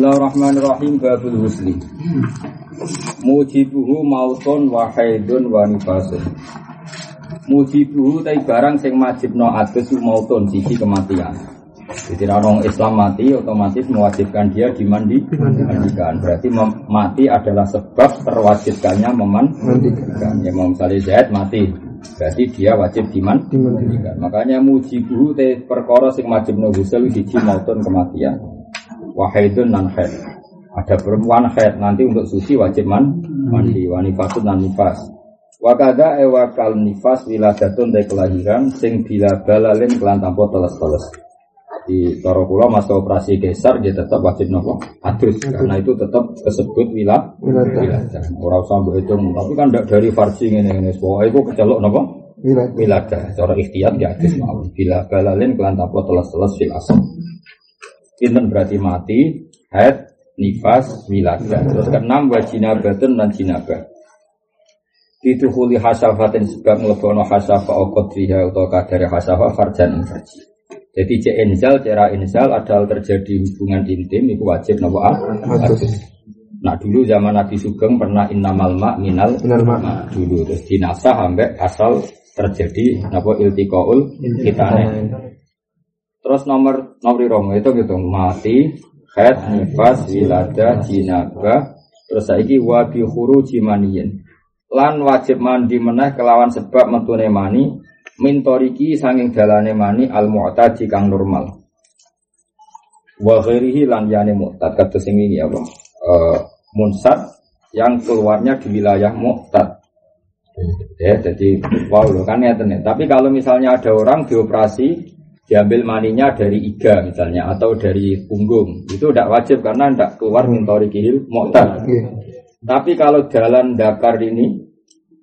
Bismillahirrahmanirrahim babul husli. Mujibuhu mautun wa haidun wa nifasun. Mujibuhu tai barang sing majibno adus mautun sisi kematian. Jadi orang Islam mati otomatis mewajibkan dia dimandi mandikan. Berarti mati adalah sebab terwajibkannya memandikan. Ya mau misalnya Zaid mati, berarti dia wajib dimandikan. Makanya mujibuhu te perkara sing majibno husl siji mautun kematian wahidun nan haid. Ada perempuan haid nanti untuk suci wajib man mandi wanifasun nan nifas. Wakada ewakal nifas wiladatun dari kelahiran sing bila balalin kelan tanpa teles-teles. Di toro pulau masa operasi geser dia tetap wajib nopo adus karena itu tetap disebut wilah wiladah. Orang sambil itu tapi kan dari farsi ini ini semua itu kecelok nopo wiladah. Cara ikhtiar dia adus mau bila balalin kelan tanpa teles-teles fil Pinten berarti mati, head, nifas, wilada. Terus keenam wa jinabatun dan jinabah. Dituhuli hasafatin sebab ngelebono hasafa okot fiha atau kadari hasafa farjan farji. Jadi cek inzal, cara inzal adalah terjadi hubungan intim itu wajib nopo Nah dulu zaman Nabi Sugeng pernah innamal ma minal ma dulu terus dinasah sampai asal terjadi nopo iltikoul kitane. Terus nomor nomor romo itu gitu mati, head, nifas, wilada, jinaba, terus saiki wabi huru jimaniyin. Lan wajib mandi meneh kelawan sebab metune mani mintoriki sanging dalane mani al mu'tadi kang normal. Wa ghairihi lan yani mu'tad kata sing ini apa? Uh, munsat yang keluarnya di wilayah mu'tad. Ya, jadi wow kan ya Tapi kalau misalnya ada orang dioperasi diambil maninya dari iga misalnya atau dari punggung itu tidak wajib karena tidak keluar mintori kihil moktar. Iya. Tapi kalau jalan dakar ini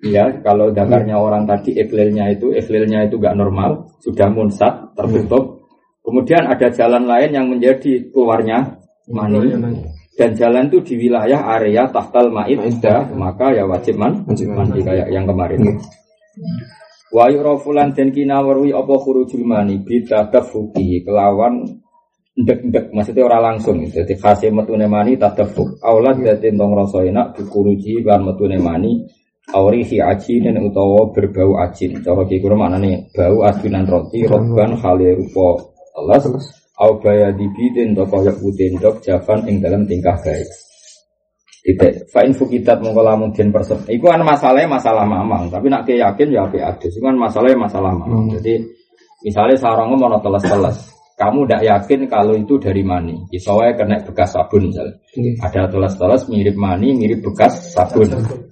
ya kalau dakarnya iya. orang tadi eklilnya itu eklilnya itu nggak normal sudah munsat tertutup. Kemudian ada jalan lain yang menjadi keluarnya mani dan jalan itu di wilayah area tahtal ma'id maka ya wajib man mandi kayak yang kemarin. Iya. Wa yurafulan den kinawarwi apa khurujul mani bita tafuki kelawan ndek-ndek maksudnya ora langsung jadi khasih metune mani tadafuk aulad dadi tong rasa enak dikuruji lan metune mani aurihi ajin dan utawa berbau ajin. Cara ki kura maknane bau adunan roti roban khali rupa Allah au baya dibidin to kaya putih ndok javan ing dalam tingkah baik tidak. Fa'in fukitat mongko lamun den persep. Iku kan masalahnya masalah mamang, tapi nak yakin ya ape adus. Iku kan masalahnya masalah mamang. Hmm. Jadi misalnya sarangnya mau teles-teles. Kamu tidak yakin kalau itu dari mani. Isownya kena bekas sabun misalnya. Hmm. Ada teles-teles mirip mani, mirip bekas sabun.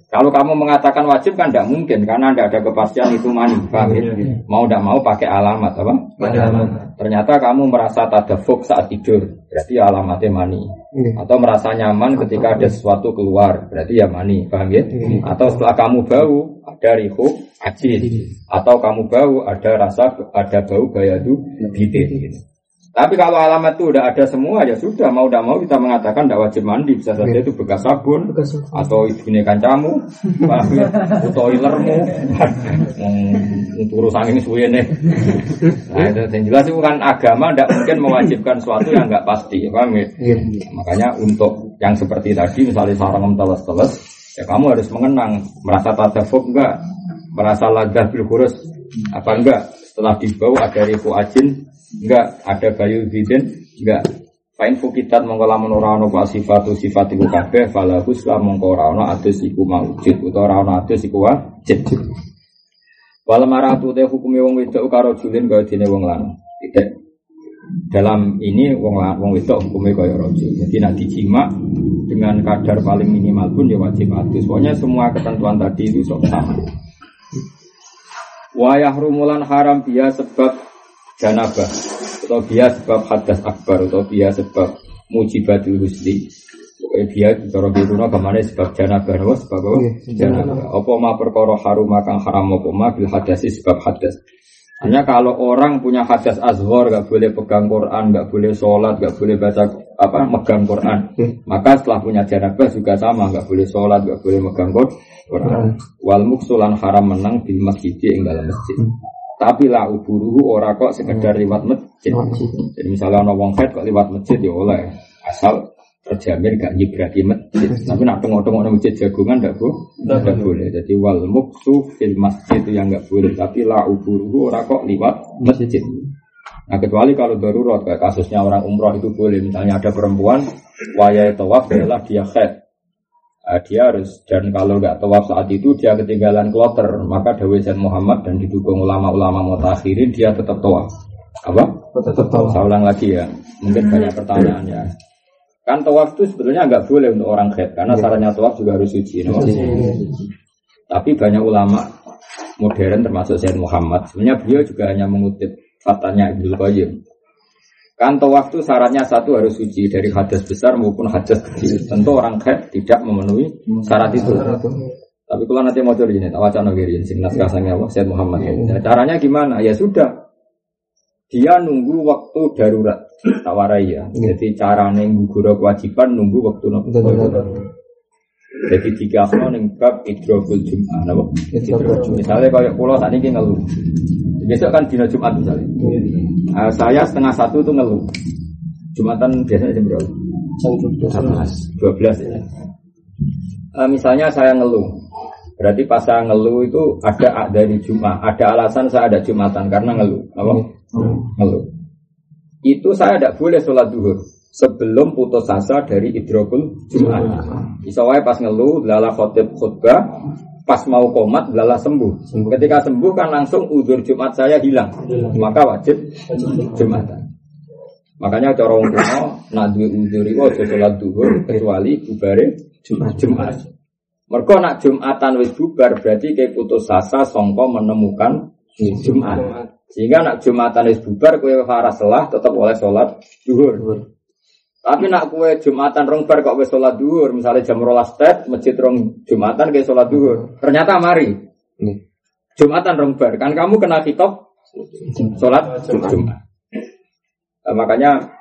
Kalau kamu mengatakan wajib kan tidak mungkin karena tidak ada kepastian itu mani. Paham ya? Mau tidak mau pakai alamat apa? alamat. Ternyata kamu merasa tadafuk saat tidur, berarti alamatnya mani. Atau merasa nyaman ketika ada sesuatu keluar, berarti ya mani. Paham ya? Atau setelah kamu bau ada rihu ajin. Atau kamu bau ada rasa ada bau bayadu bidin. Gitu. Tapi kalau alamat itu udah ada semua ya sudah mau tidak mau kita mengatakan tidak wajib mandi bisa saja itu bekas sabun, bekas sabun. atau ibunya kancamu, atau ilermu, untuk urusan ini suwe nih. Nah itu yang jelas itu kan agama tidak mungkin mewajibkan sesuatu yang nggak pasti, paham ya? Iya. Makanya untuk yang seperti tadi misalnya sarang teles-teles, ya kamu harus mengenang merasa tadafuk enggak, merasa lagah bil apa enggak setelah dibawa ada ribu ajin Enggak, ada bayu bidin, enggak. Fain fukitat mongko lamun ora apa sifatu sifat iku kabeh falahus la mongko ora ana adus iku maujud utawa ora ana adus iku wajib. Wal maratu te hukume wong wedok karo julin kaya dene wong lanang. Tidak. Dalam ini wong wong wedok hukume kaya rajul. Jadi nak dijima dengan kadar paling minimal pun ya wajib adus. Pokoknya semua ketentuan tadi itu sama. Wayah rumulan haram dia sebab janabah atau dia sebab hadas akbar atau dia sebab mujibatul husli Pokoknya dia cara biruno ke mana sebab janabah apa sebab apa? Iya, janabah. Apa ma perkara harum kang haram apa ma bil hadasi sebab hadas. Hanya kalau orang punya hadas azhar gak boleh pegang Quran, gak boleh sholat, gak boleh baca apa megang Quran. Iya. Maka setelah punya janabah juga sama, gak boleh sholat, gak boleh megang Quran. Wal muksulan haram menang di masjid yang dalam masjid. Hmm. Tapi lah uburu ora kok sekedar hmm. lewat masjid. Jadi misalnya ono wong head kok lewat masjid ya oleh asal terjamin gak nyibrati masjid. Tapi nak tengok-tengok masjid jagungan ndak bu, ndak boleh. Jadi wal muksu fil masjid itu yang nggak boleh. Tapi la uburuhu ora kok liwat masjid. Nah kecuali kalau darurat kayak kasusnya orang umroh itu boleh. Misalnya ada perempuan wayai tawaf adalah dia khed. Nah, dia harus dan kalau nggak tawaf saat itu dia ketinggalan kloter. Maka Dawi Zain Muhammad dan didukung ulama-ulama mutakhirin dia tetap tawaf. Apa? Tetap tahu. saya ulang lagi ya. Mungkin banyak pertanyaan ya kan tawaf itu sebetulnya nggak boleh untuk orang khed karena syaratnya tawaf juga harus suci no? tapi banyak ulama modern termasuk Sayyid Muhammad sebenarnya beliau juga hanya mengutip fatanya Ibnu Qayyim kan tawaf itu syaratnya satu harus suci dari hadas besar maupun hadas kecil tentu orang khed tidak memenuhi syarat itu tapi kalau nanti mau cari ini, wacana kiri, sing naskah sange Allah, Sayyid Muhammad. Nah, caranya gimana? Ya sudah, dia nunggu waktu darurat, tawarai ya. Jadi caranya menggugur kewajiban nunggu waktu darurat. Jadi tiga tahun yang bab idrokul jum'ah? Misalnya kayak pulau saat ini ngeluh. Besok kan dina Jumat misalnya. Ah, saya setengah satu itu ngeluh. Jumatan biasanya jam berapa? Dua belas ya. Eh, misalnya saya ngeluh, berarti pas saya ngeluh itu ada dari Jumat, ada alasan saya ada Jumatan karena ngeluh, apa? Ngeluh. Itu saya tidak boleh sholat duhur sebelum putus asa dari idrokul Jumat. Bisa wae pas ngeluh, lala khotib khutbah, pas mau komat, lala sembuh. Ketika sembuh kan langsung udur Jumat saya hilang, maka wajib Jumatan. Makanya cara wong kuno nak duwe udzur iku aja salat duhur kecuali bubare Jumat. Jumat. Mergo nak Jumatan wis bubar berarti kayak putus asa songko menemukan Jumat. Sehingga nak Jumatan wis bubar kowe farah selah tetap oleh salat duhur. Tapi nak kue Jumatan rong bar kok wis salat duhur, misalnya jam 12 tet masjid rong Jumatan kayak salat duhur. Ternyata mari Jumatan rong bar kan kamu kena kitab salat Jumat. Nah, makanya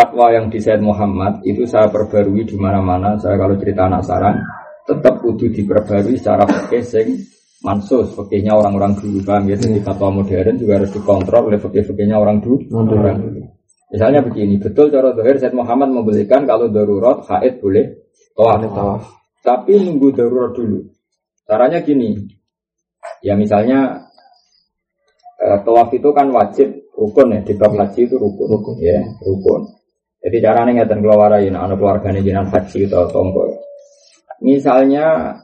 fatwa yang di Said Muhammad itu saya perbarui di mana-mana. Saya kalau cerita anak saran tetap kudu diperbarui secara fikih sing mansus fikihnya orang-orang dulu paham ya. Jadi fatwa modern juga harus dikontrol oleh fikih-fikihnya orang dulu. Orang dulu. Misalnya begini, betul cara dohir Said Muhammad membolehkan kalau darurat haid boleh tawaf. Tapi nunggu darurat dulu. Caranya gini, ya misalnya eh, tawaf itu kan wajib rukun ya di bab haji itu rukun, rukun ya rukun. Jadi caranya ngeten keluarin anak keluarganya jenengan haji atau tonggo. Misalnya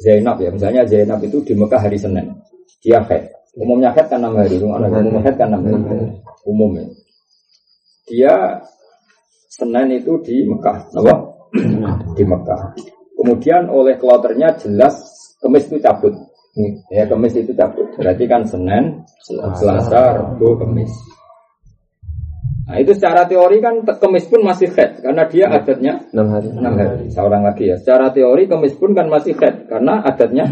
Zainab ya, misalnya Zainab itu di Mekah hari Senin, dia haid. Umumnya haid kan enam hari, anak umum haid kan enam hari, umumnya. Dia Senin itu di Mekah, apa? di Mekah. Kemudian oleh kloternya jelas kemis itu cabut. Ya kemis itu cabut. Berarti kan Senin, Selasa, Rabu, Kemis. Nah itu secara teori kan kemis pun masih head karena dia adatnya 6 hari. 6 hari. Seorang lagi ya. Secara teori kemis pun kan masih head karena adatnya.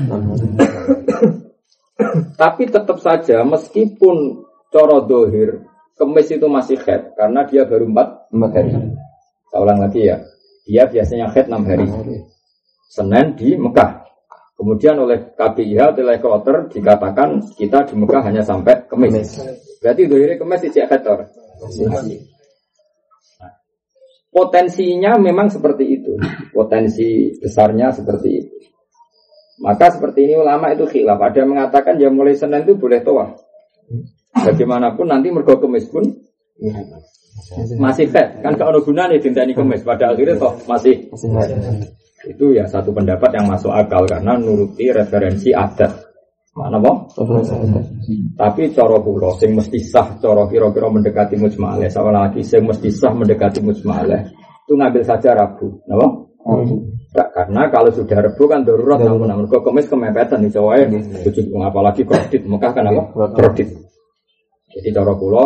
Tapi tetap saja meskipun coro dohir kemis itu masih head karena dia baru 4 4 hari. Saya ulang lagi ya. Dia biasanya head 6 hari. Senin di Mekah. Kemudian oleh KPIH, oleh kloter dikatakan kita di Mekah hanya sampai Kemis. Berarti dohirnya Kemis tidak head Nah, Potensinya memang seperti itu. Potensi besarnya seperti itu. Maka seperti ini ulama itu khilaf. Ada yang mengatakan ya mulai Senin itu boleh toa. Bagaimanapun nanti mergo kemis pun masih head. Kan kalau gunanya dintani kemis. Pada akhirnya toh masih itu ya satu pendapat yang masuk akal karena nuruti referensi adat. Mana boh? Tapi coro kulo sing mesti sah, coro kira-kira mendekati mujmalah. Sama lagi sing mesti sah mendekati mujmalah. Itu ngambil saja Rabu, napa? Enggak, karena kalau sudah Rabu kan darurat namun namun kok kemis kemepetan di Jawa ya. Tujuh apalagi kredit, Mekah kan apa? Kredit. Jadi cara kulo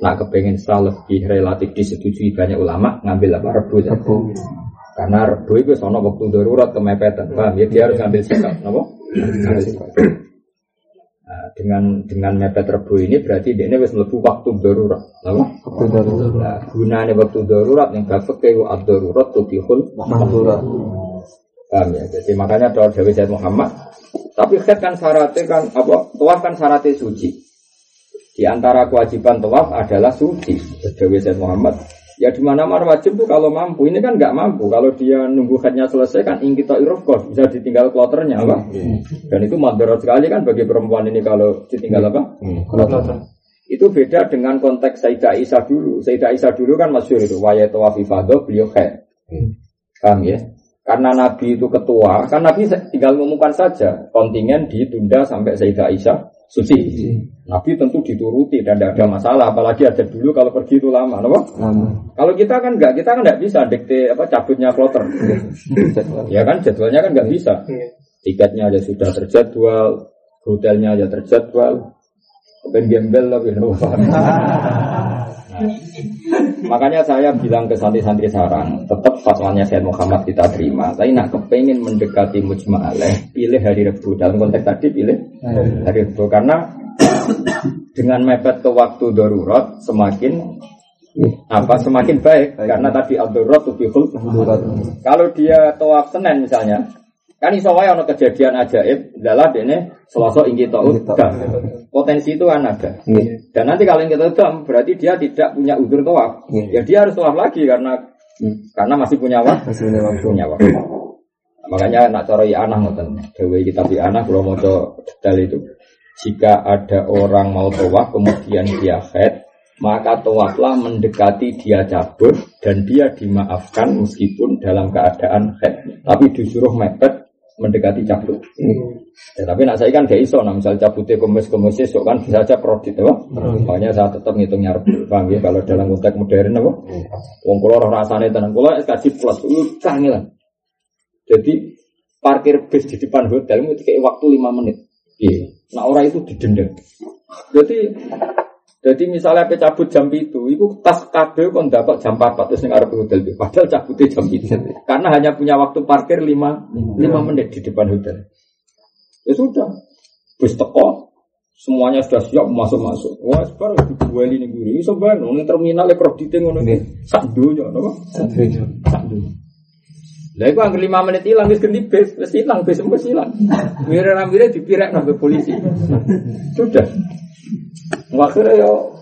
nak kepengen sah lebih relatif disetujui banyak ulama ngambil apa Rabu. ya. Karena Rabu itu sono waktu darurat kemepetan, paham ya? Dia harus ngambil sikap, napa? Ngambil sikap. Nah, dengan dengan mepet rebu ini berarti dia ini wis mlebu waktu darurat. Apa? Waktu darurat. Nah, gunanya waktu darurat yang gak pakai wa darurat tubihul Mahdurat. Paham ya? Jadi makanya doa Dewi Said Muhammad. Tapi khed kan syaratnya kan apa? Tawaf kan syaratnya suci. Di antara kewajiban tawaf adalah suci. Dewi Said Muhammad. Ya di mana mana wajib tuh kalau mampu. Ini kan nggak mampu. Kalau dia nunggu headnya selesai kan ingkita irofkos bisa ditinggal kloternya apa? Dan itu madarat sekali kan bagi perempuan ini kalau ditinggal apa? Kloter. Itu beda dengan konteks Sayyidah Aisyah dulu. Sayyidah Aisyah dulu kan masyur itu wayat wafifado beliau head. Paham ya? Karena Nabi itu ketua, kan Nabi tinggal mengumumkan saja kontingen ditunda sampai Sayyidah Aisyah suci. Nabi tentu dituruti dan tidak ada masalah. Apalagi ada dulu kalau pergi itu lama, no? lama. Kalau kita kan enggak, kita kan enggak bisa dikte apa cabutnya kloter. ya kan jadwalnya kan enggak bisa. Tiketnya aja sudah terjadwal, hotelnya aja terjadwal. Ben gembel lebih Nah, makanya saya bilang ke santri-santri sarang, tetap fatwanya Syed Muhammad kita terima. Tapi nak kepengen mendekati mujma'aleh, pilih hari Rebu. Dalam konteks tadi pilih hari Rebu. Karena dengan mepet ke waktu darurat semakin apa semakin baik, karena tadi al-darurat tubihul kalau dia tawaf Senin misalnya kan iso wae ana kejadian ajaib dalah dene Selasa ingin tahu potensi itu kan ada. Dan nanti kalau kita dam berarti dia tidak punya udur tawaf. Ya dia harus tawaf lagi karena hmm. karena masih punya waktu. Masih punya waktu, punya waktu. makanya nak cara anak ngoten. Dewe kitab anak kalau mau detail itu. Jika ada orang mau tawaf kemudian dia head, maka tawaflah mendekati dia cabut dan dia dimaafkan meskipun dalam keadaan head. Tapi disuruh mepet mendekati cabut. Hmm. Ya, tapi nak saya kan gak iso, nah misal cabutnya komis komis esok kan bisa aja prodit, apa? Hmm. Makanya saya tetap ngitungnya nyarap, bang ya? Kalau dalam konteks modern, apa? Hmm. Wong kulo roh rasanya tenang, kulo SKJ plus, itu kangen Jadi parkir bis di depan hotel itu kayak waktu lima menit. Iya. Nah orang itu didenda. Jadi jadi misalnya apa cabut jam itu, itu tas kabel kon dapat jam 4 terus ngarep hotel itu. Padahal cabutnya jam itu. Karena hanya punya waktu parkir 5 5 menit di depan hotel. Ya sudah. Bus teko, semuanya sudah siap masuk-masuk. Wah, sekarang dibuali nih guru. Iso bayang, nih terminal ya kreditnya ngono. Sak dunya, apa? Sak dunya. Sak dunya. Lah iku anggere 5 menit ilang wis ganti bis, wis ilang bis wis ilang. Mire ramire dipirek nang polisi. Sudah. Akhirnya yo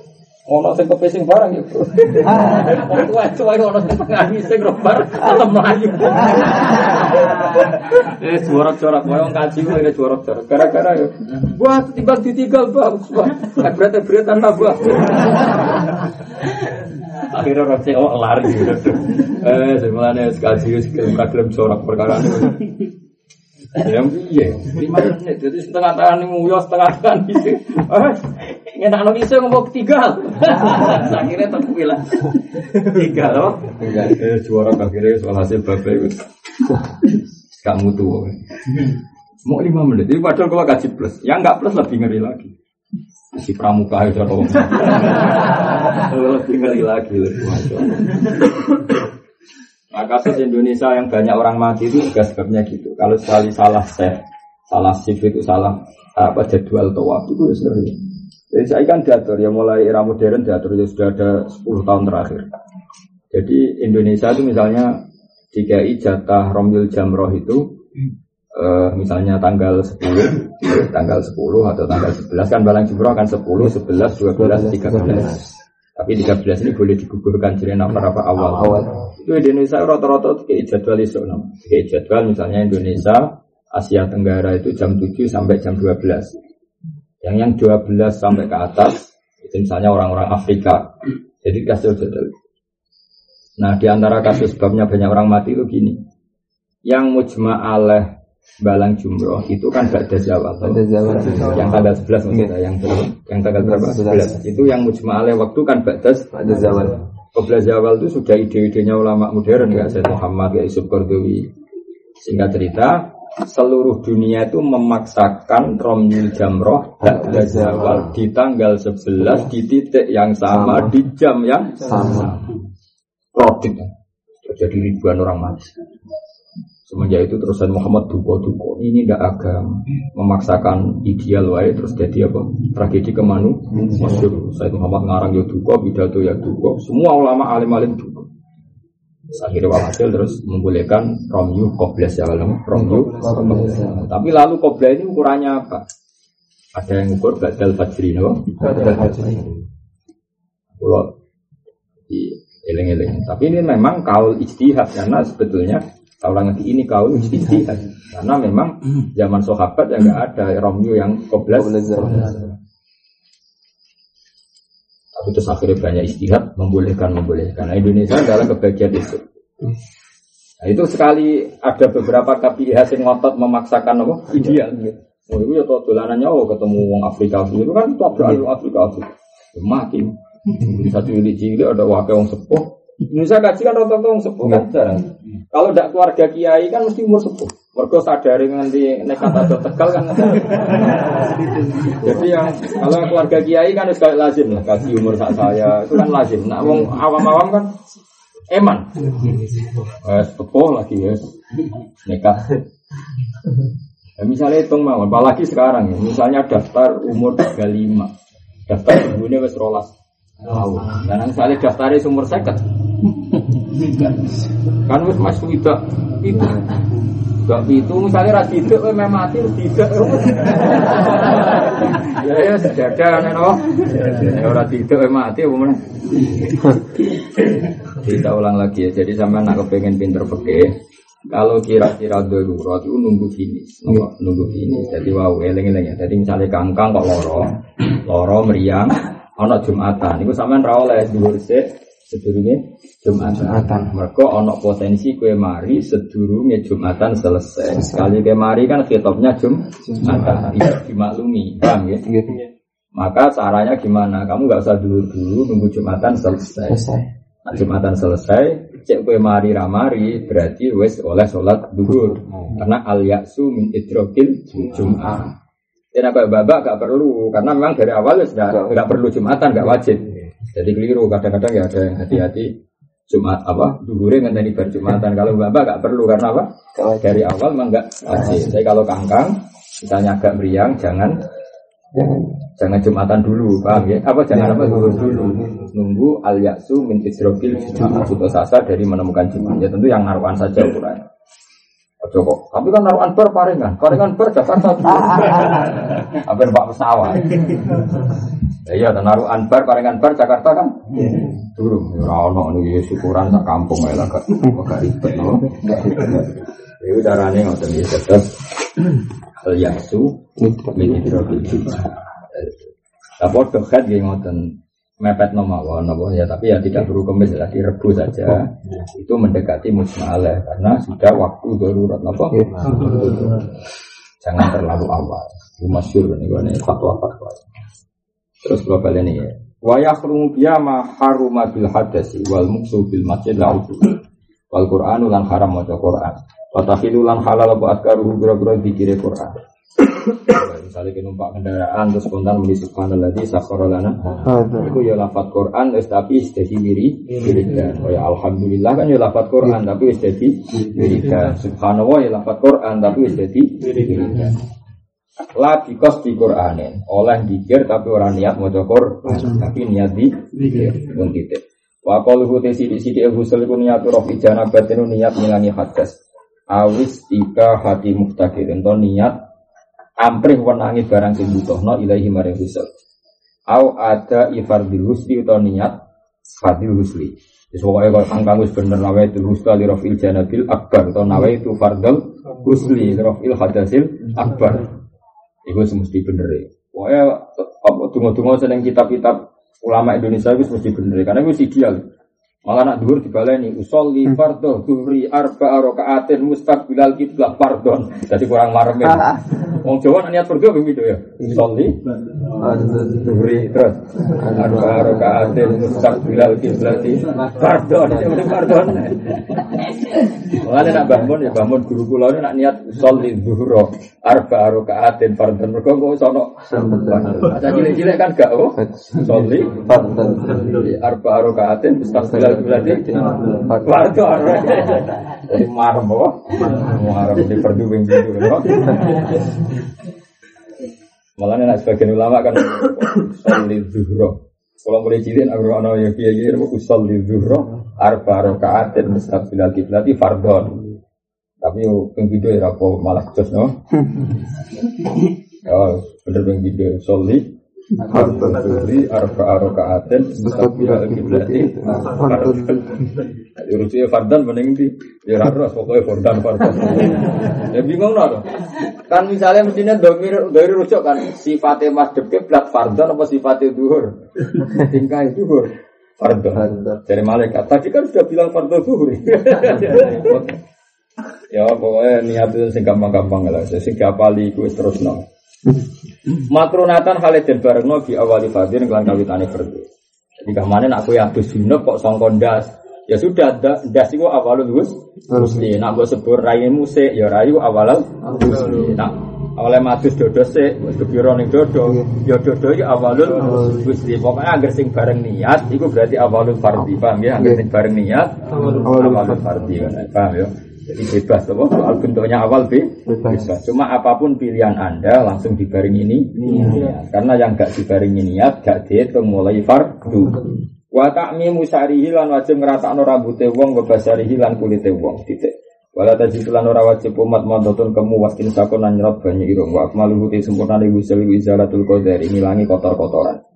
ono sing kepesing barang ya. Wah, tuwa ono sing robar tetep mlayu. Eh kowe wong kaji kowe ini suara-suara. Gara-gara yo. Wah, tiba ditinggal bagus. Wah, berat-berat tambah. Akhirnya orang oh, lari. Eh, semuanya sekali sekali gelem corak perkara ini. Ya iya, lima menit. Jadi setengah tangan nguyo, setengah tangan gitu. Eh, enak lo bisa ngomong tiga. Akhirnya terpilah. Tiga loh. Eh, juara akhirnya soal hasil bapak itu. Kamu tuh. Mau lima menit. Jadi padahal kalau gaji plus, yang nggak plus lebih ngeri lagi. Si pramuka itu atau lebih ngeri lagi lebih Nah kasus Indonesia yang banyak orang mati itu juga sebabnya gitu. Kalau sekali salah set, salah shift itu salah apa jadwal waktu itu ya sering. Jadi saya kan diatur ya mulai era modern diatur ya sudah ada 10 tahun terakhir. Jadi Indonesia itu misalnya jika jatah Romil Jamroh itu uh, misalnya tanggal 10 tanggal 10 atau tanggal 11 kan balang jumroh kan 10, 11, 12, 13 tapi 13 ini boleh digugurkan jadi apa apa awal. Awal. Itu Indonesia rata-rata kayak jadwal iso kayak jadwal misalnya Indonesia Asia Tenggara itu jam 7 sampai jam 12 yang yang 12 sampai ke atas itu misalnya orang-orang Afrika jadi kasih jadwal nah di antara kasus sebabnya banyak orang mati itu gini yang mujma aleh Balang Jumroh itu kan Zawal. Ba'da Zawal. Yang tanggal 11 maksudnya, yang yang tanggal berapa? 11. Itu yang mujma'aleh waktu kan Ba'da Ba'da Zawal. Qabla Zawal itu sudah ide-idenya ulama modern ya, Said Muhammad, ya Yusuf Qardawi. Singkat cerita, seluruh dunia itu memaksakan Romyul Jamroh Ba'da Zawal di tanggal 11 di titik yang sama, sama. di jam yang sama. Produk. Jadi ribuan orang mati. Semenjak itu terusan Muhammad duko-duko ini tidak agama memaksakan ideal wae terus jadi apa tragedi kemanu masyur Said Muhammad ngarang ya duko pidato ya duko semua ulama alim-alim duko akhirnya walhasil terus membolehkan romyu kobles ya kalau romyu tapi lalu kobles ini ukurannya apa? Ada yang ukur badal fajri no? badal fajri. Kalau Eling-eling. Tapi ini memang kaul ijtihad karena sebetulnya kalau lagi ini kaul ijtihad. Karena memang zaman sahabat ya nggak ada Romeo yang koblas. Tapi terus akhirnya banyak istihad membolehkan membolehkan. Nah, Indonesia adalah kebagian itu. Nah, itu sekali ada beberapa KPIH yang ngotot memaksakan apa ideal. Oh itu ya tau dolanannya oh ketemu wong Afrika itu kan tabrak Afrika itu ya, mati. Di satu ini cilik ada wakil wong sepuh. Indonesia kaji kan rata-rata wong sepuh kan jarang. Kalau tidak keluarga kiai kan mesti umur sepuh. Mereka sadari nanti nekat atau tegal kan. Jadi yang kalau keluarga kiai kan sekali lazim lah kasih umur saat saya itu kan lazim. Nah wong awam-awam kan eman. Eh, sepuh lagi ya. Nekat. Ya, misalnya hitung mau, apalagi sekarang ya, misalnya daftar umur 35, daftar ibunya wes rolas tahu. Dan misalnya daftarnya umur seket, kan wes mas tidak itu, gak itu misalnya ras itu memang mati tidak. ya ya sejadah kan oh, ya orang tidak mati umur. Kita ulang lagi ya, jadi sama nak kepengen pinter pakai kalau kira-kira darurat itu nunggu finish, nunggu, finish. Jadi wow, eleng-eleng ya. Jadi misalnya kangkang kok loro, loro meriang, ono jumatan. Itu sama ra oleh dhuwur sik sedurunge jumatan. Mereka ono potensi kue mari sedurunge jumatan selesai. Sekali kue mari kan kitabnya jum jumatan. Itu dimaklumi, paham ya? Maka caranya gimana? Kamu nggak usah dulu-dulu nunggu jumatan selesai. Nah, jumatan selesai, cek kue mari ramari berarti wes oleh sholat duhur karena al yaksu min idrokil jum'ah. Dan apa babak gak perlu karena memang dari awal ya sudah nggak perlu jumatan nggak wajib. Jadi keliru kadang-kadang ya ada yang hati-hati Jumat apa duhurnya ngenteni berjumatan kalau babak gak perlu karena apa dari awal memang nggak wajib. Jadi kalau kangkang misalnya agak meriang jangan Jangan jumatan dulu, paham ya? Apa jangan apa dulu dulu? Nunggu al yaksu min isrofil putus asa dari menemukan jumat. Ya tentu yang naruhan saja ukuran. Ojo kok. Tapi kan naruhan ber paringan, paringan ber Jakarta. Hampir pak pesawat. Ya iya, naruhan ber paringan ber Jakarta kan. Turun. Ya ono nih syukuran tak kampung ya lah. Gak ribet loh. Itu caranya ngoten ya tetap al yaksu min idrokil jumat. Tapi dokter gak ngoten mepet nomawon nopo ya tapi ya tidak perlu kemis lagi rebu saja. Itu mendekati musmalah karena sudah waktu darurat nopo jangan terlalu awal. Masyur ini gue fatwa fatwa. Terus global ini ya. Wayah biya ma haruma bil hadasi wal muksu bil masjid laudu wal qur'anu lan haram maca qur'an. Wa lan halal apa bira-bira dikire qur'an Misalnya kita numpak kendaraan terus spontan muni subhanallah di lana. Itu ya lafat Quran terus tapi jadi wiri wiridan. Oh ya alhamdulillah kan ya lafat Quran tapi jadi wiridan. Subhanallah ya lafat Quran tapi jadi wiridan. La bikos di Quranin oleh dikir tapi orang niat mau Quran tapi niat di pun titik. Wa qaluhu te sidi-sidi husul iku niat roh ijana batinu niat milani hadas. Awis tika hati muhtakir ento niat amprih wenangi barang sing butuhno ilahi maring husul. Au ada ifardil husli utawa niat fardil husli. Wis pokoke kok angkang wis bener nawa itu husla li rafil janabil akbar utawa nawa itu fardal husli li rafil hadasil akbar. Iku semesti bener. Pokoke apa tunggu-tunggu seneng kitab-kitab ulama Indonesia itu mesti bener karena itu ideal. Malah nak dhuwur dibaleni usolli fardhu dhuhri arba rakaatin mustaqbilal kiblah fardhon. Jadi kurang marem. Wong Jawa niat fardhu gitu ya? Usolli dhuhri terus arba rakaatin mustaqbilal kiblah fardhon. Fardhon. Malah nak bangun ya bangun guru kula nak niat usolli dhuhra arba rakaatin fardhon. Mergo kok sono. Masa cilik-cilik kan gak oh. Usolli fardhon arba rakaatin mustaqbilal warga jadi marem apa marem di perdubing gitu malah nih sebagian ulama kan usul zuhro kalau mulai cilik aku ana ya kiai kiai usul zuhro arba rakaat dan mustaqbil kiblat fardon. Tapi yang video ya apa malah jos no? Ya bener yang video soli Zuhri arba rokaatin Mustaqbil kiblati Urusnya fardan mending di Ya rarras pokoknya fardan fardan. Ya bingung no Kan misalnya mestinya domir dari rujuk kan Sifatnya mas kiblat fardan apa sifatnya duhur? Tingkah duhur. Fardan. Dari malaikat. Tadi kan sudah bilang fardan duhur. Ya pokoknya niat itu sing gampang-gampang lah. Sing gapali iku terus no. Makrunatan Khalid dan Barengno di awali fadil kelan kawitane fardu. Jadi ke mana nak kowe adus junub kok songkon das. Ya sudah, das itu awalul wus. Rusli. Nak gue sebur rayu musik, ya rayu rusli. Nak oleh matus dodo se, kebiro ning dodo, ya dodo ya awalul rusli. Pokoknya agar sing bareng niat, itu berarti awalul fardi, paham ya? Agar sing bareng niat, awalul fardi, paham ya? Jadi bebas, apa? Soal bentuknya awal be, bebas. Cuma apa pun pilihan Anda langsung dibaring ini niat. Karena yang gak dibaringi niat gak dihitung mulai fardu. Wa ta'mimu syarihi lan wajib ngratakno rambute wong wa basarihi lan kulite wong. Titik. Wala tajid lan ora wajib umat madotun kemu waskin sakon lan nyerot banyak irung wa akmaluhu te sempurna li wisal wizaratul qadar ngilangi kotor-kotoran.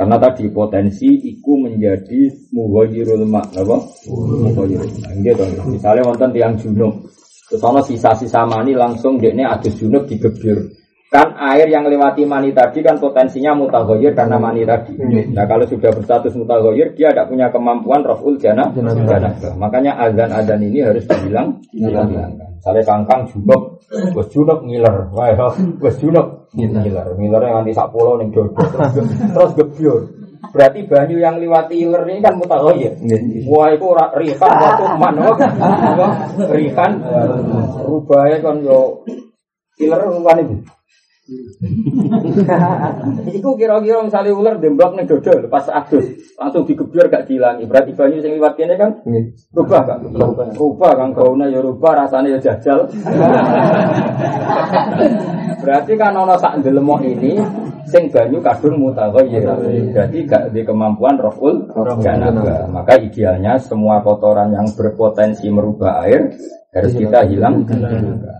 Karena tadi potensi iku menjadi mughayyirul mak apa? Mughayyirul mak. Nggih to. Misale wonten tiang junub. Terus sisa-sisa mani langsung dekne adus junub digebir. Kan air yang lewati mani tadi kan potensinya mutaghoyir karena mani tadi. Nah kalau sudah berstatus mutaghoyir dia tidak punya kemampuan raful jana janabah. Makanya azan-azan ini harus dibilang. Misalnya kangkang junub, wes junub ngiler, wah wes junub ngiler, ngiler yang nanti sak pulau ning dodo terus gebyur. Berarti banyu yang lewati iler ini kan mutaghoyir. Wah itu ora rihan waktu man, apa? Rihan rubahnya kan yo iler kan itu. Iku kira-kira misalnya ular demblok nih dodol pas adus langsung digebyur gak dihilangi. Berarti banyu sing liwat kene kan rubah gak? Rubah kan gauna ya rubah rasanya ya jajal. Berarti kan ono sak ndelemok ini sing banyu kadung mutaghayyir. Berarti gak di kemampuan raful janabah. Maka idealnya semua kotoran yang berpotensi merubah air harus kita hilang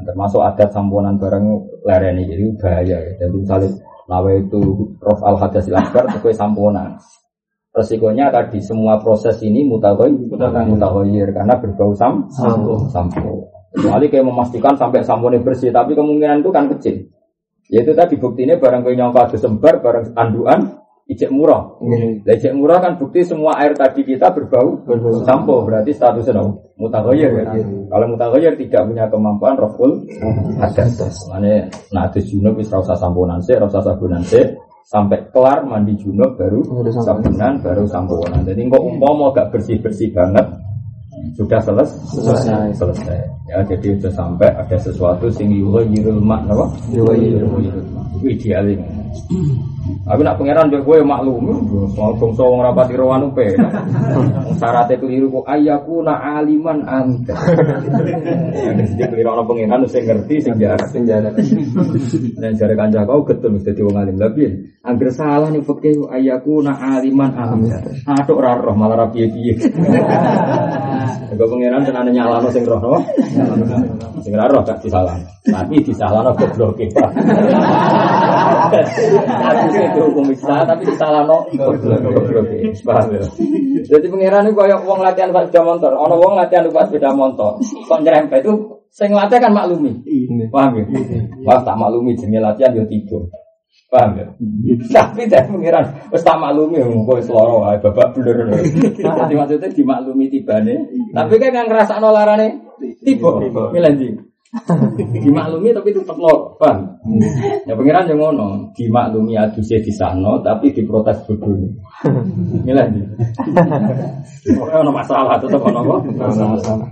termasuk adat samponan barang lereni jadi bahaya ya. jadi misalnya lawe itu rof al hadasil akbar sesuai samponan. Resikonya tadi semua proses ini mutagoy mutagoyir karena berbau sam sampo kecuali kayak memastikan sampai samponya bersih tapi kemungkinan itu kan kecil. Yaitu tadi buktinya barang kau nyangka sembar barang anduan ijek murah. Lah ijek murah kan bukti semua air tadi kita berbau sampo berarti statusnya no, mutaghayir ya. Kalau mutaghayir tidak punya kemampuan raful hadas. Mane nah ada junub wis ora usah samponan sik, ora usah sabunan sik sampai kelar mandi junub baru sabunan baru samponan. Jadi kok umpama gak bersih-bersih banget sudah selesai selesai. selesai. Ya jadi sudah sampai ada sesuatu sing yughayirul mak napa yughayirul itu idealnya Aku nak pangeran mbek kowe maklum, soal bangsa wong rapati rawan upe. Syaratnya keliru kok ayaku na aliman anta. Sing keliru ana pangeran sing ngerti sing jarak sing jarak. Dan jare kanca kau getun mesti dadi wong alim. Tapi angger salah nih fikih ayaku na aliman anta. Atuk ora roh malah ra piye-piye. Kau pangeran tenan nyalano sing roh no. Sing ora roh gak disalah. Tapi disalahno gobloke. Harusnya itu hukum bisa, tapi disalah no. Paham ya? Jadi pengiran itu kayak uang latihan pak sepeda motor. Ono uang latihan pak sepeda motor. Kok nyerempet itu saya ngelatih kan maklumi. Paham ya? Wah tak maklumi jenis latihan yo tidur. Paham ya? Tapi dari pengiran, wes tak maklumi, kok seloro, babak blur. Jadi maksudnya dimaklumi tibane. Tapi kan yang ngerasa nolarane tiba, milanji. dimaklumi tapi tetap lor, paham? Ya pengiran yang ngono, dimaklumi adusnya di sana tapi diprotes bodoh. Milah nih. Pokoknya ono masalah tetap ono apa? Masalah.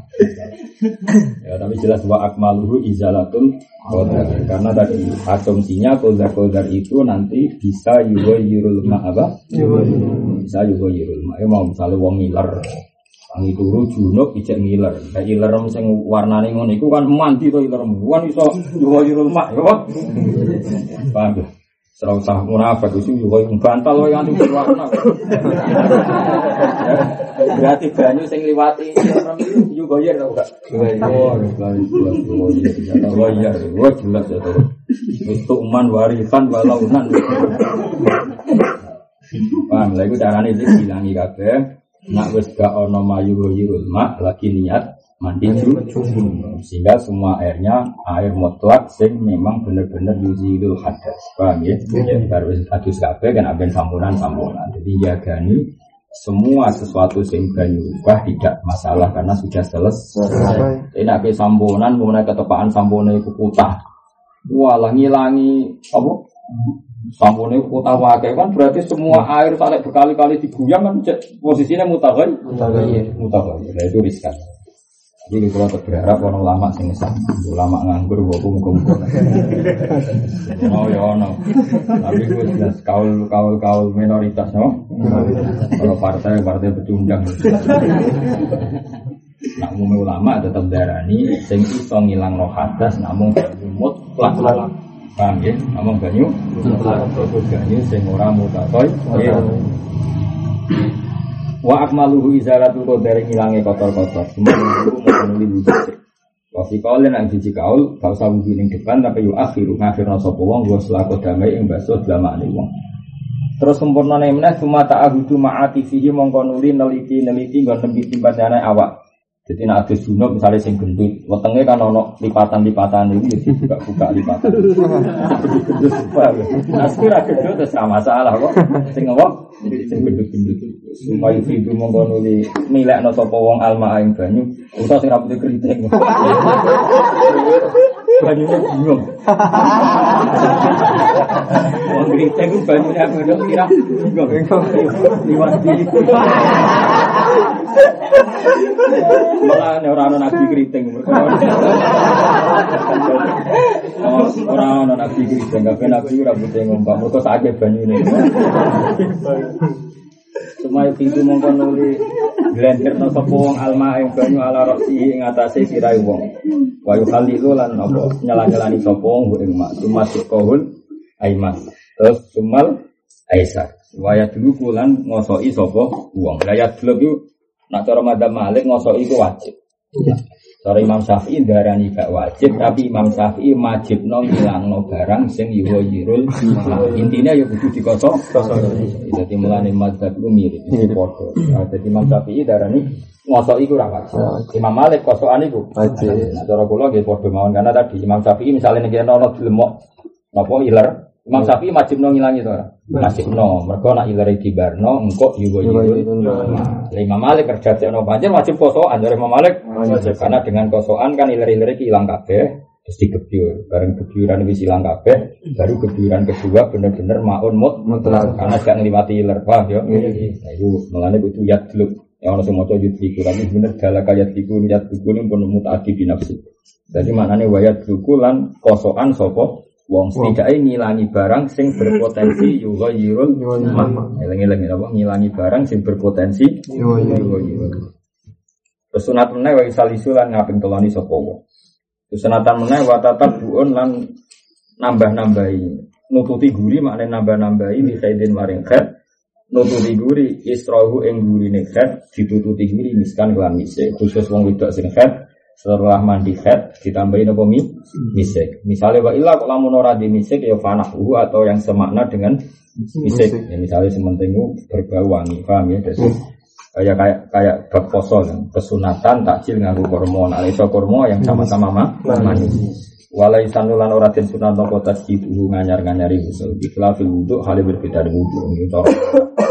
Ya tapi jelas wa akmaluhu izalatul qadar. Karena tadi asumsinya qadar-qadar itu nanti bisa yuwayyirul ma apa? Bisa yuwayyirul ma. Ya mau misalnya wong ngiler Wangi turu junub ijek ngiler. Kayak iler sing warnane ngono iku kan mandi to iler. Kan iso yo yo mak ya. Paham ya? Serau sah munafik itu juga yang bantal yang anti berwarna. Berarti banyu sing liwati juga ya tau gak? Iya oh iya oh jelas ya tau. Itu man warisan walaunan. Paham, lah itu caranya itu bilangi kabeh. Nak wis gak ono mayu yurul mak lagi niat mandi junub sehingga semua airnya air mutlak sing memang benar-benar yuzilul hadas. Paham ya? Ya baru hadis kabeh kan aben sampunan sampunan jadi jagani semua sesuatu sing banyu ubah tidak masalah karena sudah selesai. Ini abe sampunan kemudian ketepaan sampunan itu kutah. Walah ngilangi apa sampunan kutah wakai kan berarti semua air sampai berkali-kali diguyang kan posisinya mutagai mutagai mutagai nah itu riskan jadi kalau berharap orang lama sing sama, ulama nganggur gue pun kumpul. Oh ya no, tapi gue jelas kaul kaul kaul minoritas no. Kalau partai partai pecundang. Nak umum ulama tetap darani, sing iso ngilang no hadas, namun pelan. Paham ya? Namun banyu, banyu sing ora mutakoi. Wa akmaluhu izalatu dari ngilangnya kotor-kotor. Semua itu memenuhi wujud. Wa fi qaulin nang siji kaul gak usah wujud ning depan tapi yu akhiru ngakhirna sapa wong wa selaku damai ing baso dlamane wong. Terus sempurna meneh cuma ta'ahudu ma'ati fihi mongko nuli neliti neliti nggon nembi timbandane awak. Jadi nak ada junub misalnya sing gendut, wetenge kan ono lipatan-lipatan itu jadi buka-buka lipatan. Nah gendut terus sama masalah kok. Sing apa? Sing gendut-gendut. Supaya itu mongko nuli milek no sopo wong alma aing banyu, usah sing rambutnya keriting. Banyunya bingung. Wong keriting itu banyunya bingung kira bingung. Liwat Malah ora ana nabi keriting. Ora ana nabi keriting, kabeh nabi ora butuh ngompak, mergo sakake banyune. Semua pintu mongkon nuli Glender no sapa wong alma ing banyu ala roksi ing atase sirai wong. Wa yukhalilu lan apa nyala-nyalani sapa wong ing mak. Tumasuk kohun aiman. Terus sumal aisar. Waya dulu kulan ngosoki sapa wong. Lah ya dulu Nak cara madhab Malik ngosok itu wajib. Cara Imam Syafi'i darani gak wajib, tapi Imam Syafi'i wajib no ngilang no barang sing yuwa yirul. Intinya ya kudu dikosok. Jadi mulane madhab itu mirip, itu podo. Jadi Imam Syafi'i darani ngosok itu ora wajib. Imam Malik kosokan itu wajib. Nah cara kula nggih podo mawon karena tadi Imam Syafi'i misalnya nek ana dilemok napa iler Imam Syafi'i wajib no ngilangi to ora? Wajib no. Mergo nak ilare dibarno engko. Lah Imam Malik kerja ono pancen wajib kosokan dari Imam Malik. Karena dengan kosokan kan ilare-ilare ilang kabeh terus digebyur. Bareng gebyuran wis ilang kabeh, baru gebyuran kedua bener-bener maun mut mutlak. Karena gak ngliwati iler, paham ya? Nah itu melane kudu yadluk. Yang ono sing maca yudhiku tapi bener dalaka yadhiku yadhiku pun mutaati binafsi. Jadi maknanya wayat duku lan kosokan sopo Wong setidaknya ngilangi barang sing berpotensi yuga yirul mah. Eling-eling apa ngilangi barang sing berpotensi yuga yirul. Terus sunat meneh wa isalisu lan ngaping teloni sapa wong. Terus sunatan meneh wa tatap buun lan nambah-nambahi. Nututi guri makne nambah-nambahi li khaidin maring. Nututi guri isrohu ing gurine khaid ditututi guri miskan kelan misik. Khusus wong wedok sing setelah mandi head ditambahin apa mi misik. Misalnya wa ilah kalau lamun ora di misik ya fanahu atau yang semakna dengan misik. Ya misalnya sementing berbau wangi paham ya? Jadi kayak kayak kayak bab poso kan? Kesunatan takjil nganggu kormo nah iso kormo yang sama-sama mah manis. Walai sanulan ora den sunat nopo tasjid nganyar nganyari usul. Ikhlafil wudhu hal berbeda dengan wudhu ini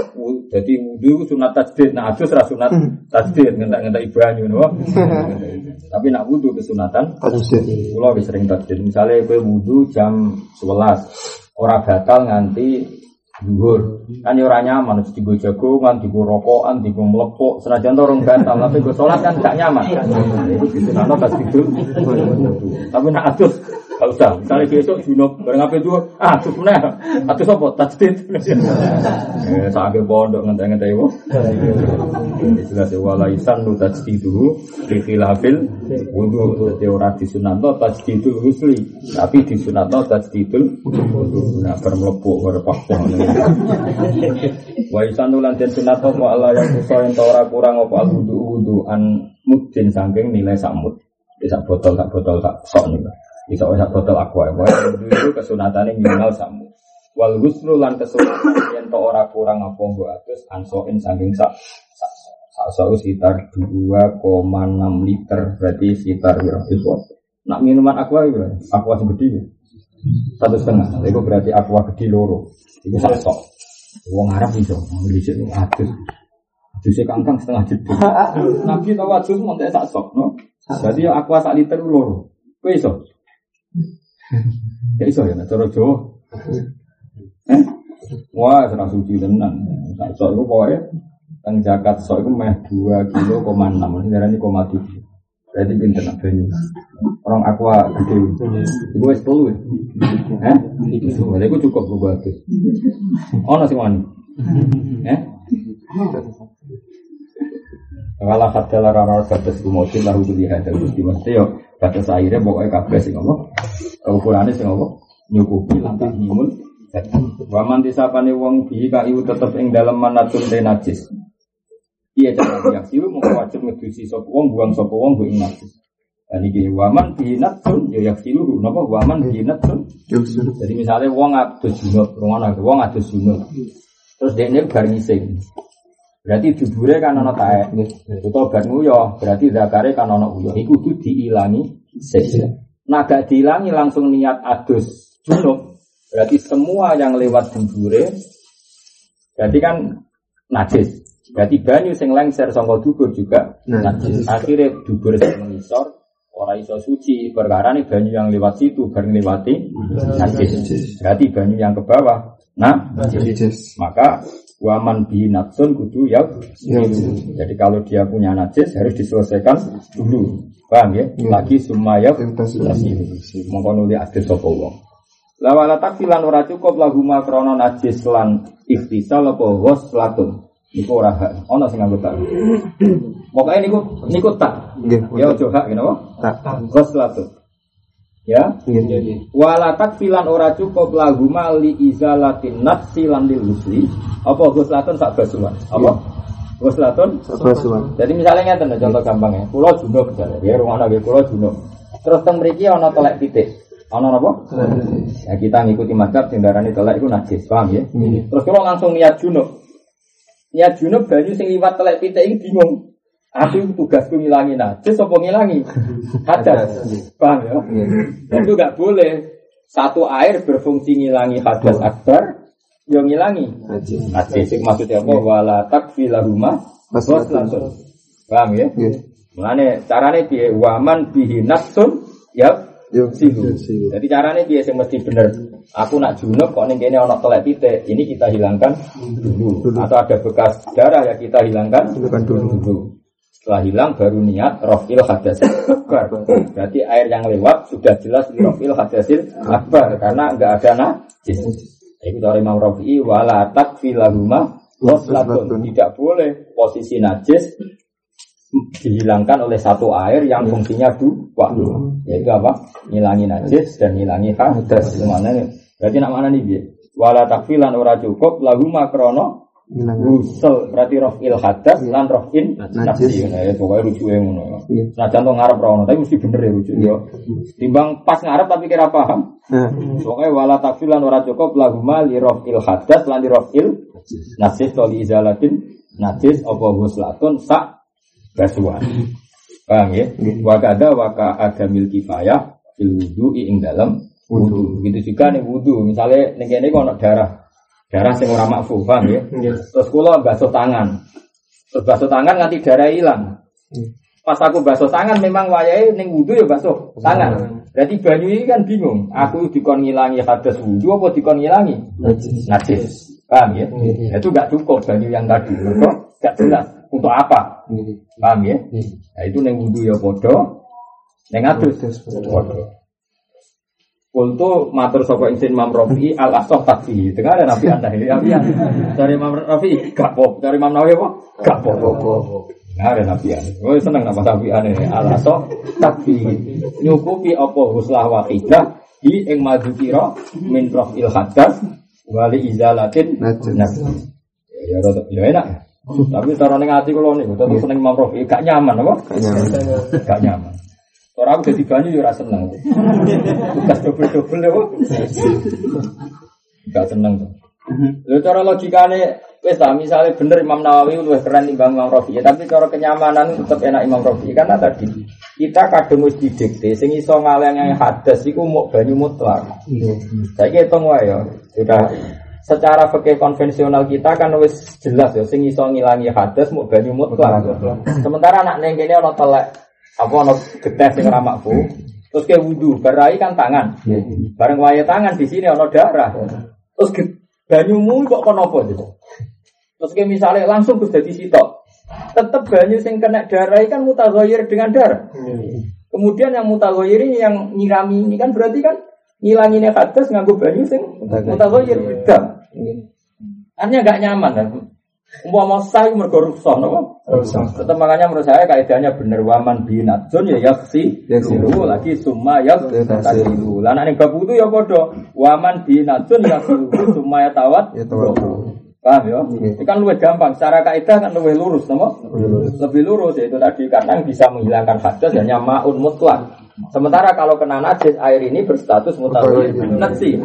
jadi wudhu sunat tajdid, nah adus ra sunat hmm. tajdid, ngentak ngentak ibanyu, no? Tapi nak wudhu kesunatan tajdid. Kalau bisa sering tajdid, misalnya kue wudhu jam 11 orang batal nganti Duhur, kan ya orang nyaman, harus digo jagongan, digo rokokan, digo melepok, senajan to orang batal, tapi gue sholat kan gak nyaman. Gitu, nah, pas tidur, tapi nak adus, Gak usah. Misalnya besok junub bareng apa itu? Ah, tuh mana? Atau apa? Tajdid. Eh, sampai pondok ngentai-ngentai wo. Jelas ya walaisan lu tajdidu fi khilafil wudu. Jadi orang disunanto tajdidul husli, tapi disunanto tajdidul. Nah, bermelepuk berpaksa. Wa isan lan den sunat apa Allah yang ento ora kurang apa wudu wudu an mudin saking nilai samut. Bisa botol tak botol tak sok nih. Bisa sak botol aqua. Wa wudu itu kesunatane minimal samut. Wal ghuslu lan kesunatan yen to ora kurang apa nggo atus ansoin saking sak sak sak sekitar 2,6 liter berarti sekitar itu. Nak minuman aqua itu, aqua segede ya. Satu setengah, itu berarti aqua gede loro. Itu sok. Wong Arab iso, beli sik atus. Adusnya kangkang setengah jeda. Nabi tahu adus mau tak sok, no. Jadi aqua sak liter loro. Kowe iso? Ya iso ya, cara Jawa. Eh? Wah, serang suci tenan. Sak sok iku pokoke teng zakat sok iku meh 2 kilo koma 6, ini koma 7. Berarti pinter nak banyu. Orang aqua gede. Iku wis telu. Eh? Iku iku cukup gue bagus. Ono sing wani. Eh? Kalau kata lara batas kumotin lahu beli hadal gusti mesti yo batas akhirnya pokoknya kabeh sing apa ukurannya sing apa nyukupi lantas nyimun waman disapane wong bihi kaiu tetep ing dalam manatun te najis iya cara yak silu mau wajib ngedusi sapa wong buang sapa wong ing najis dan iki waman bihi natun yo yak silu napa waman bihi natun jadi misalnya wong adus junub ngono wong adus junub terus dia ini bar ngising Berarti dubure kan ana taek. Utawa bar nguyo, berarti zakare kan ana uyo. Iku kudu diilangi sik. Nah gak diilangi langsung niat adus junub. Berarti semua yang lewat dubure berarti kan najis. Berarti banyu sing lengser saka dubur juga najis. Akhirnya dubur sing mengisor ora iso suci perkara nih banyu yang lewat situ bareng lewati najis. Berarti banyu yang ke bawah nah najis. Maka Waman bi natsun kudu ya. Jadi kalau dia punya najis harus diselesaikan dulu. Paham ya? Lagi sumaya mongko nuli adil sapa wong. La wala takfilan ora cukup lagu makrono najis lan ikhtisal apa ghuslatun. Iku ora hak. Ana sing nganggo tak. Pokoke niku niku tak. Ya aja hak ngene apa? Tak. Ghuslatun. Ya, wala takfilan ora cukup lagu mali izalatin nafsi lan lil husli. Apa ghuslatun sak basuhan? Apa? Ghuslatun sak basuhan. Jadi misalnya ngeten contoh gampang ya. Pulau junub misalnya, ya rumah nabi pulau junub. Terus teng mriki ana telek titik. Ana apa? Ya kita ngikuti mazhab sing darani telek iku najis, paham ya? Terus kalau langsung niat junub. Niat junub banyu sing liwat telek titik iki bingung. Aku tugasku ngilangi najis apa ngilangi hadas. Paham ya? Itu gak boleh. Satu air berfungsi ngilangi hadas akbar, yang ngilangi najis. Najis maksudnya apa? Wala takfila rumah langsung. Paham ya? Mulane carane piye? Waman bihi nafsun ya silu. Jadi carane piye sing mesti bener. Aku nak junub kok ning kene ana telek titik, ini kita hilangkan dulu. Atau ada bekas darah ya kita hilangkan dulu. Setelah hilang baru niat rofil hadasil akbar. Berarti air yang lewat sudah jelas rofil hadasil akbar karena enggak ada najis. Itu dari Imam Rafi'i wala takfilahuma waslatun. Tidak boleh posisi najis dihilangkan oleh satu air yang fungsinya dua yaitu apa? Ngilangi najis dan ngilangi hadas mana berarti nak mana nih dia wala takfilan ora cukup lagu makrono Gusel. Berarti rofil hadas lan rofin najis. Nah, ya pokoknya lucu yang ngono. Nah contoh ngarep rono, tapi mesti bener ya lucu yo. Timbang pas ngarep tapi kira paham. Pokoknya wala takfil lan ora cukup laguma li rofil hadas lan li rofil najis. to li izalatin. Najis apa guslatun sak basuhan. Paham ya? Wakada waka ada mil kifayah fil wudu ing dalam wudu. Begitu juga nih wudu. Misalnya nih kene kok darah darah sing ora makfu, paham ya? Terus kula basuh tangan. Terus basuh tangan nganti darah hilang. Pas aku basuh tangan memang wayahe ning wudu ya basuh tangan. Berarti banyu ini kan bingung. Aku dikon ngilangi hadas wudu apa dikon ngilangi najis. Paham ya? Itu gak cukup banyu yang tadi. Kok gak jelas untuk apa? Paham ya? Nah, itu ning wudu ya padha. Ning adus padha. Kultu matur sapa insin Imam Rafi al asoh taksi. Dengar ada Nabi Anda ini Nabi Dari Imam Rafi gak pop. Dari Imam Nawawi apa? Gak pop. Nah, ada Nabi Anda. Oh seneng nama Nabi Anda ini. Al asoh taksi. Nyukupi apa huslah wakidah di ing madzukira min rafil hadas wali izalatin Najis. Ya, ya, rada- ya enak. Tapi cara ning ati kula niku tetep seneng Imam Rafi, gak nyaman apa? Kayaknya. Gak nyaman. Orang aku jadi banyu ya ora seneng. Tugas double-double ya. Gak seneng tuh. Lho cara logikane wis ta misale bener Imam Nawawi luwih keren timbang Imam Rafi, ya, tapi cara kenyamanan tetep enak Imam Rafi karena tadi kita kadung wis didikte sing iso ngalengi hadas iku mau banyu mutlak. Saya hitung wae ya. Sudah secara fikih konvensional kita kan wis jelas ya sing iso ngilangi hadas mau banyu mutlak. Sementara anak ning kene ana telek apa ana getih sing ora makfu. Terus ke wudu, berai kan tangan. Bareng wae tangan di sini ana darah. Terus banyumu kok kono apa gitu. Terus ke misalnya langsung Gus dadi sitok. Tetep banyu sing kena darah kan mutaghayyir dengan darah. Kemudian yang mutaghayyir ini yang nyirami ini kan berarti kan ngilanginnya hadas nganggo banyu sing mutaghayyir beda. Artinya gak nyaman kan. Umpama sah mergo rusak napa? Tetap makanya menurut saya kaidahnya bener waman binatun ya yaksi Yaksilu. lagi summa ya Yaksilu. tasilu. Lah nek bab wudu ya padha waman binatun yaksilu summa ya tawat. Paham ya? Iya. Ini kan lebih gampang. Secara kaidah kan lebih lurus, lurus. Lebih lurus yaitu tadi karena bisa menghilangkan hadas hanya maun mutlak. Sementara kalau kena najis air ini berstatus mutawil najis.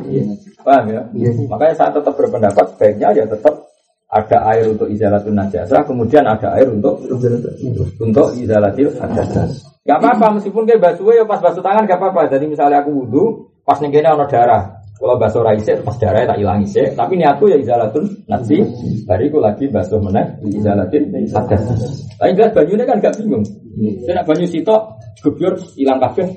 Paham ya? Iya. Makanya saya tetap berpendapat sebaiknya ya tetap ada air untuk izalatun najasah, kemudian ada air untuk untuk izalatil hadas. Gak apa-apa meskipun kayak basuh ya pas basuh tangan gak apa-apa. Jadi misalnya aku wudhu pas nih kene ono darah. Kalau basuh raisik pas darah tak hilang sih. Tapi niatku ya izalatun nasi. Bariku lagi basuh meneh izalatil hadas. Tapi jelas banyunya kan gak bingung. Saya nak banyu sitok gebyur hilang kabeh.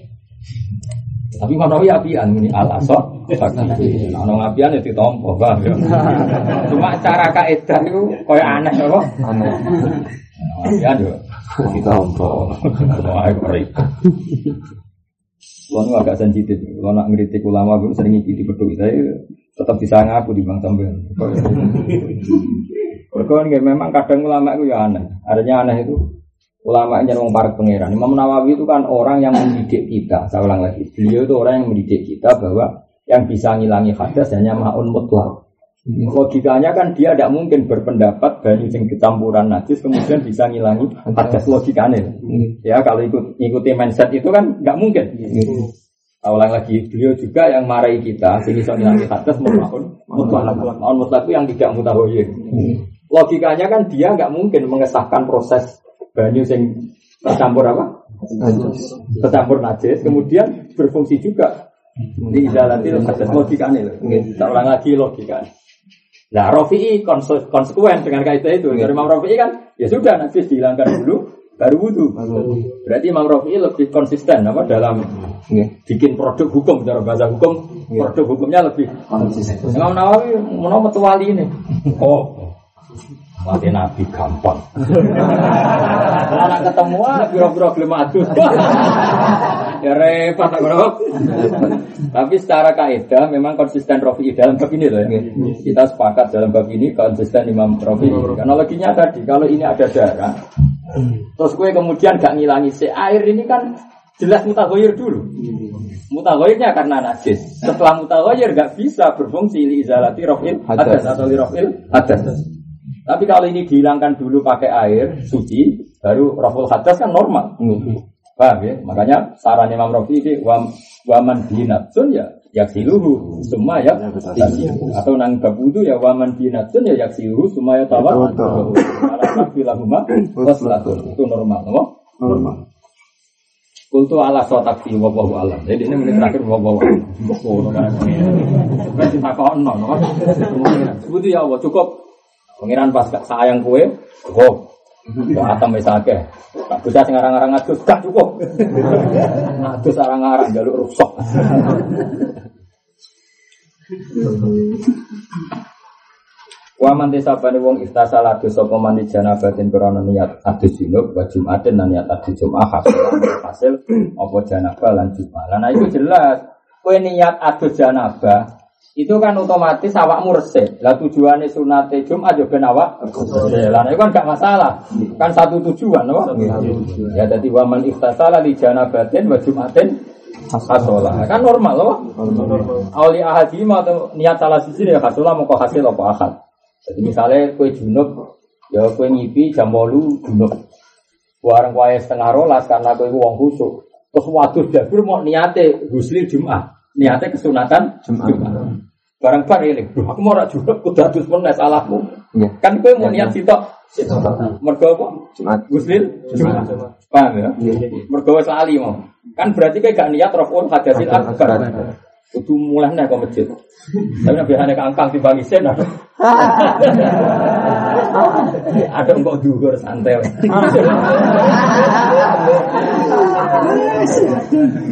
Tapi mana ya apian ini al asor. Nah, nong apian ya ditompo, ya. Cuma cara kaidah itu koyo aneh apa? Aneh. Apian yo ditompo. Wah, nu agak sensitif. Kulo nak ngeritik ulama pun sering ngikuti peduli saya tetap bisa ngaku di bang sampean. Berkon memang kadang ulama itu ya aneh. Adanya aneh itu ulama yang wong para pangeran. Imam Nawawi itu kan orang yang mendidik kita. Saya ulang lagi, beliau itu orang yang mendidik kita bahwa yang bisa ngilangi hadas hanya maun mutlak. Logikanya kan dia tidak mungkin berpendapat banyu sing kecampuran najis kemudian bisa ngilangi hadas logikanya. Ya kalau ikut ikuti mindset itu kan nggak mungkin. Saya ulang lagi, beliau juga yang marahi kita, sini so ngilangi hadas maun mutlak. Mutlak itu yang tidak mutahoyir. Logikanya kan dia nggak mungkin mengesahkan proses banyu sing tercampur apa? Tercampur najis, kemudian berfungsi juga di izalatil hadas logikanya. Saya ulang lagi logikanya. Nah, Rafi'i konse- konsekuen dengan kaidah itu. Dari Imam Rafi'i kan, ya sudah najis dihilangkan dulu, baru wudhu. Berarti Imam Rafi'i lebih konsisten apa dalam Nggih. bikin produk hukum cara bahasa hukum produk hukumnya lebih Konsisten. Imam Nawawi mau metu wali ini oh mati nabi gampang kalau nak ketemu biro-biro gelem adus ya repot bro. Tapi secara kaidah memang konsisten Rafi dalam bab ini loh ya. kita sepakat dalam bab ini konsisten Imam Rafi. Karena loginya tadi kalau ini ada darah terus gue kemudian gak ngilangi si air ini kan jelas mutahoyir dulu. Mutahoyirnya karena najis. Setelah mutahoyir gak bisa berfungsi li izalati rofil Hadas. atau li rofil hadas. Tapi kalau ini dihilangkan dulu pakai air suci baru rofil hadas kan normal paham ya makanya saran Imam Rafi ini wam waman binatsun ya yaksiluhu semua ya atau nang bab wudu ya waman binatsun ya yaksiluhu semua ya tawat Tawadhu. ala bilahuma waslatun itu normal no? Normal. Kultu ala sotak fi wabahu alam. Jadi ini menit terakhir wabahu alam. Berarti tak kau no, no. Sebutu ya Allah cukup. Pengiran pas gak sayang kue, cukup. Atam wis akeh. Tak bisa sing arang-arang adus gak cukup. Adus arang-arang jaluk rusak. Wa man desabane wong iftasala adus sapa man di janabatin krana niat adus junub wa jumatin lan niat adus jumat hasil apa janabah lan jumat. Nah itu jelas kowe niat adus janabah itu kan otomatis awakmu resik. Lah tujuannya sunate Jumat yo ben awak. Lah itu kan gak masalah. Kan satu tujuan, no? Ya jadi waman iftasala di janabatin wa jumatin hasola. Kan normal loh. Auli ahadi atau niat salah sisi ya hasola mau kok hasil apa akad. Jadi misalnya kue junub, ya kue ngipi jam bolu junub. Warang kue setengah rolas karena kue uang khusuk. Terus waktu jabir mau niate husli Jumat. Niate kesunatan Jumat. Barang bar ini, "Duh, aku mau rak junub, kudu adus meneh salahku. Iya. Kan kue mau niat sitok. Mergo apa? Jumat. Guslil Jumat. Paham ya? Mergo wis lali mau. Kan berarti kayak gak niat raful hadasil akbar. Kudu mulai nih ke masjid. Tapi nabi hanya keangkang di bagi sen ada. ada enggak dugur santai.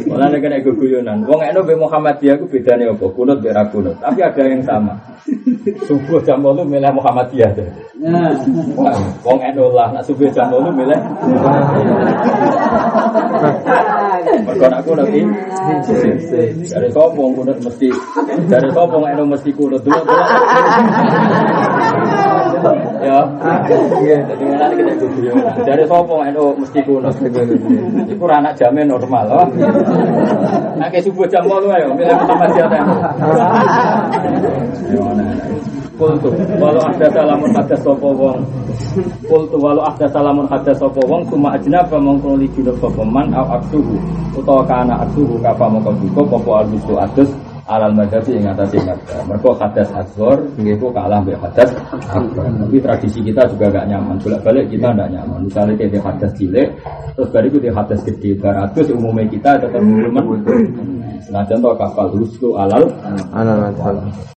Malah nek kena guguyonan. Wong eno be Muhammadiyah ku bedane apa? Kunut be kunut. Tapi ada yang sama. Subuh jam 8 milih Muhammadiyah. deh. Wong eno lah nak subuh jam 8 milih. Mergo nak kunut iki dari sapa kunut mesti dari sapa wong eno mesti kunut dulu. Ya. Jadi mana kita guguyonan. Dari sapa wong eno mesti. Iku ora anak jamin normal loh. Nah, subuh jam 8 ayo milih Muhammadiyah. teh. Kultu walau ada salamun ada sopo wong Kultu walau ada salamun ada sopo wong Cuma ajnaba mongkong li junub sopo man Au aksuhu Utawa kana aksuhu Kapa mongkong juga Popo al-bustu adus Alal madhabi yang atas yang ada Mereka hadas asgor Itu kalah be hadas akbar. Tapi tradisi kita juga gak nyaman. Bolak balik kita gak nyaman. Misalnya kayak di hadas cilik Terus baru itu hadas gede. Baratus umumnya kita tetap minuman Senajan toh kapal rustu alal. Anak